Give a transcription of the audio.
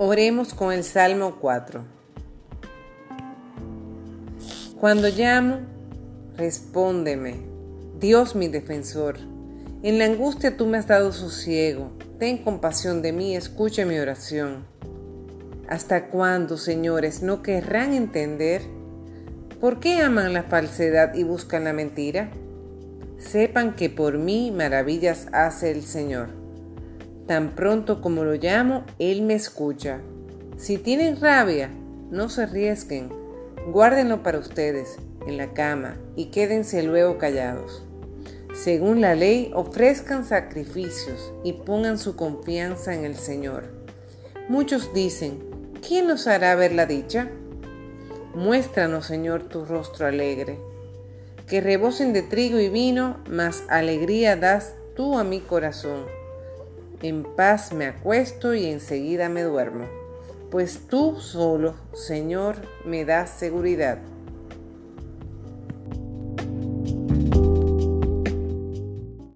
Oremos con el Salmo 4. Cuando llamo, respóndeme, Dios mi defensor. En la angustia tú me has dado sosiego. Ten compasión de mí, escucha mi oración. ¿Hasta cuándo, señores, no querrán entender? ¿Por qué aman la falsedad y buscan la mentira? Sepan que por mí maravillas hace el Señor. Tan pronto como lo llamo, Él me escucha. Si tienen rabia, no se arriesguen. Guárdenlo para ustedes, en la cama, y quédense luego callados. Según la ley, ofrezcan sacrificios y pongan su confianza en el Señor. Muchos dicen, ¿quién nos hará ver la dicha? Muéstranos, Señor, tu rostro alegre. Que rebosen de trigo y vino, mas alegría das tú a mi corazón en paz me acuesto y enseguida me duermo, pues tú solo, Señor, me das seguridad.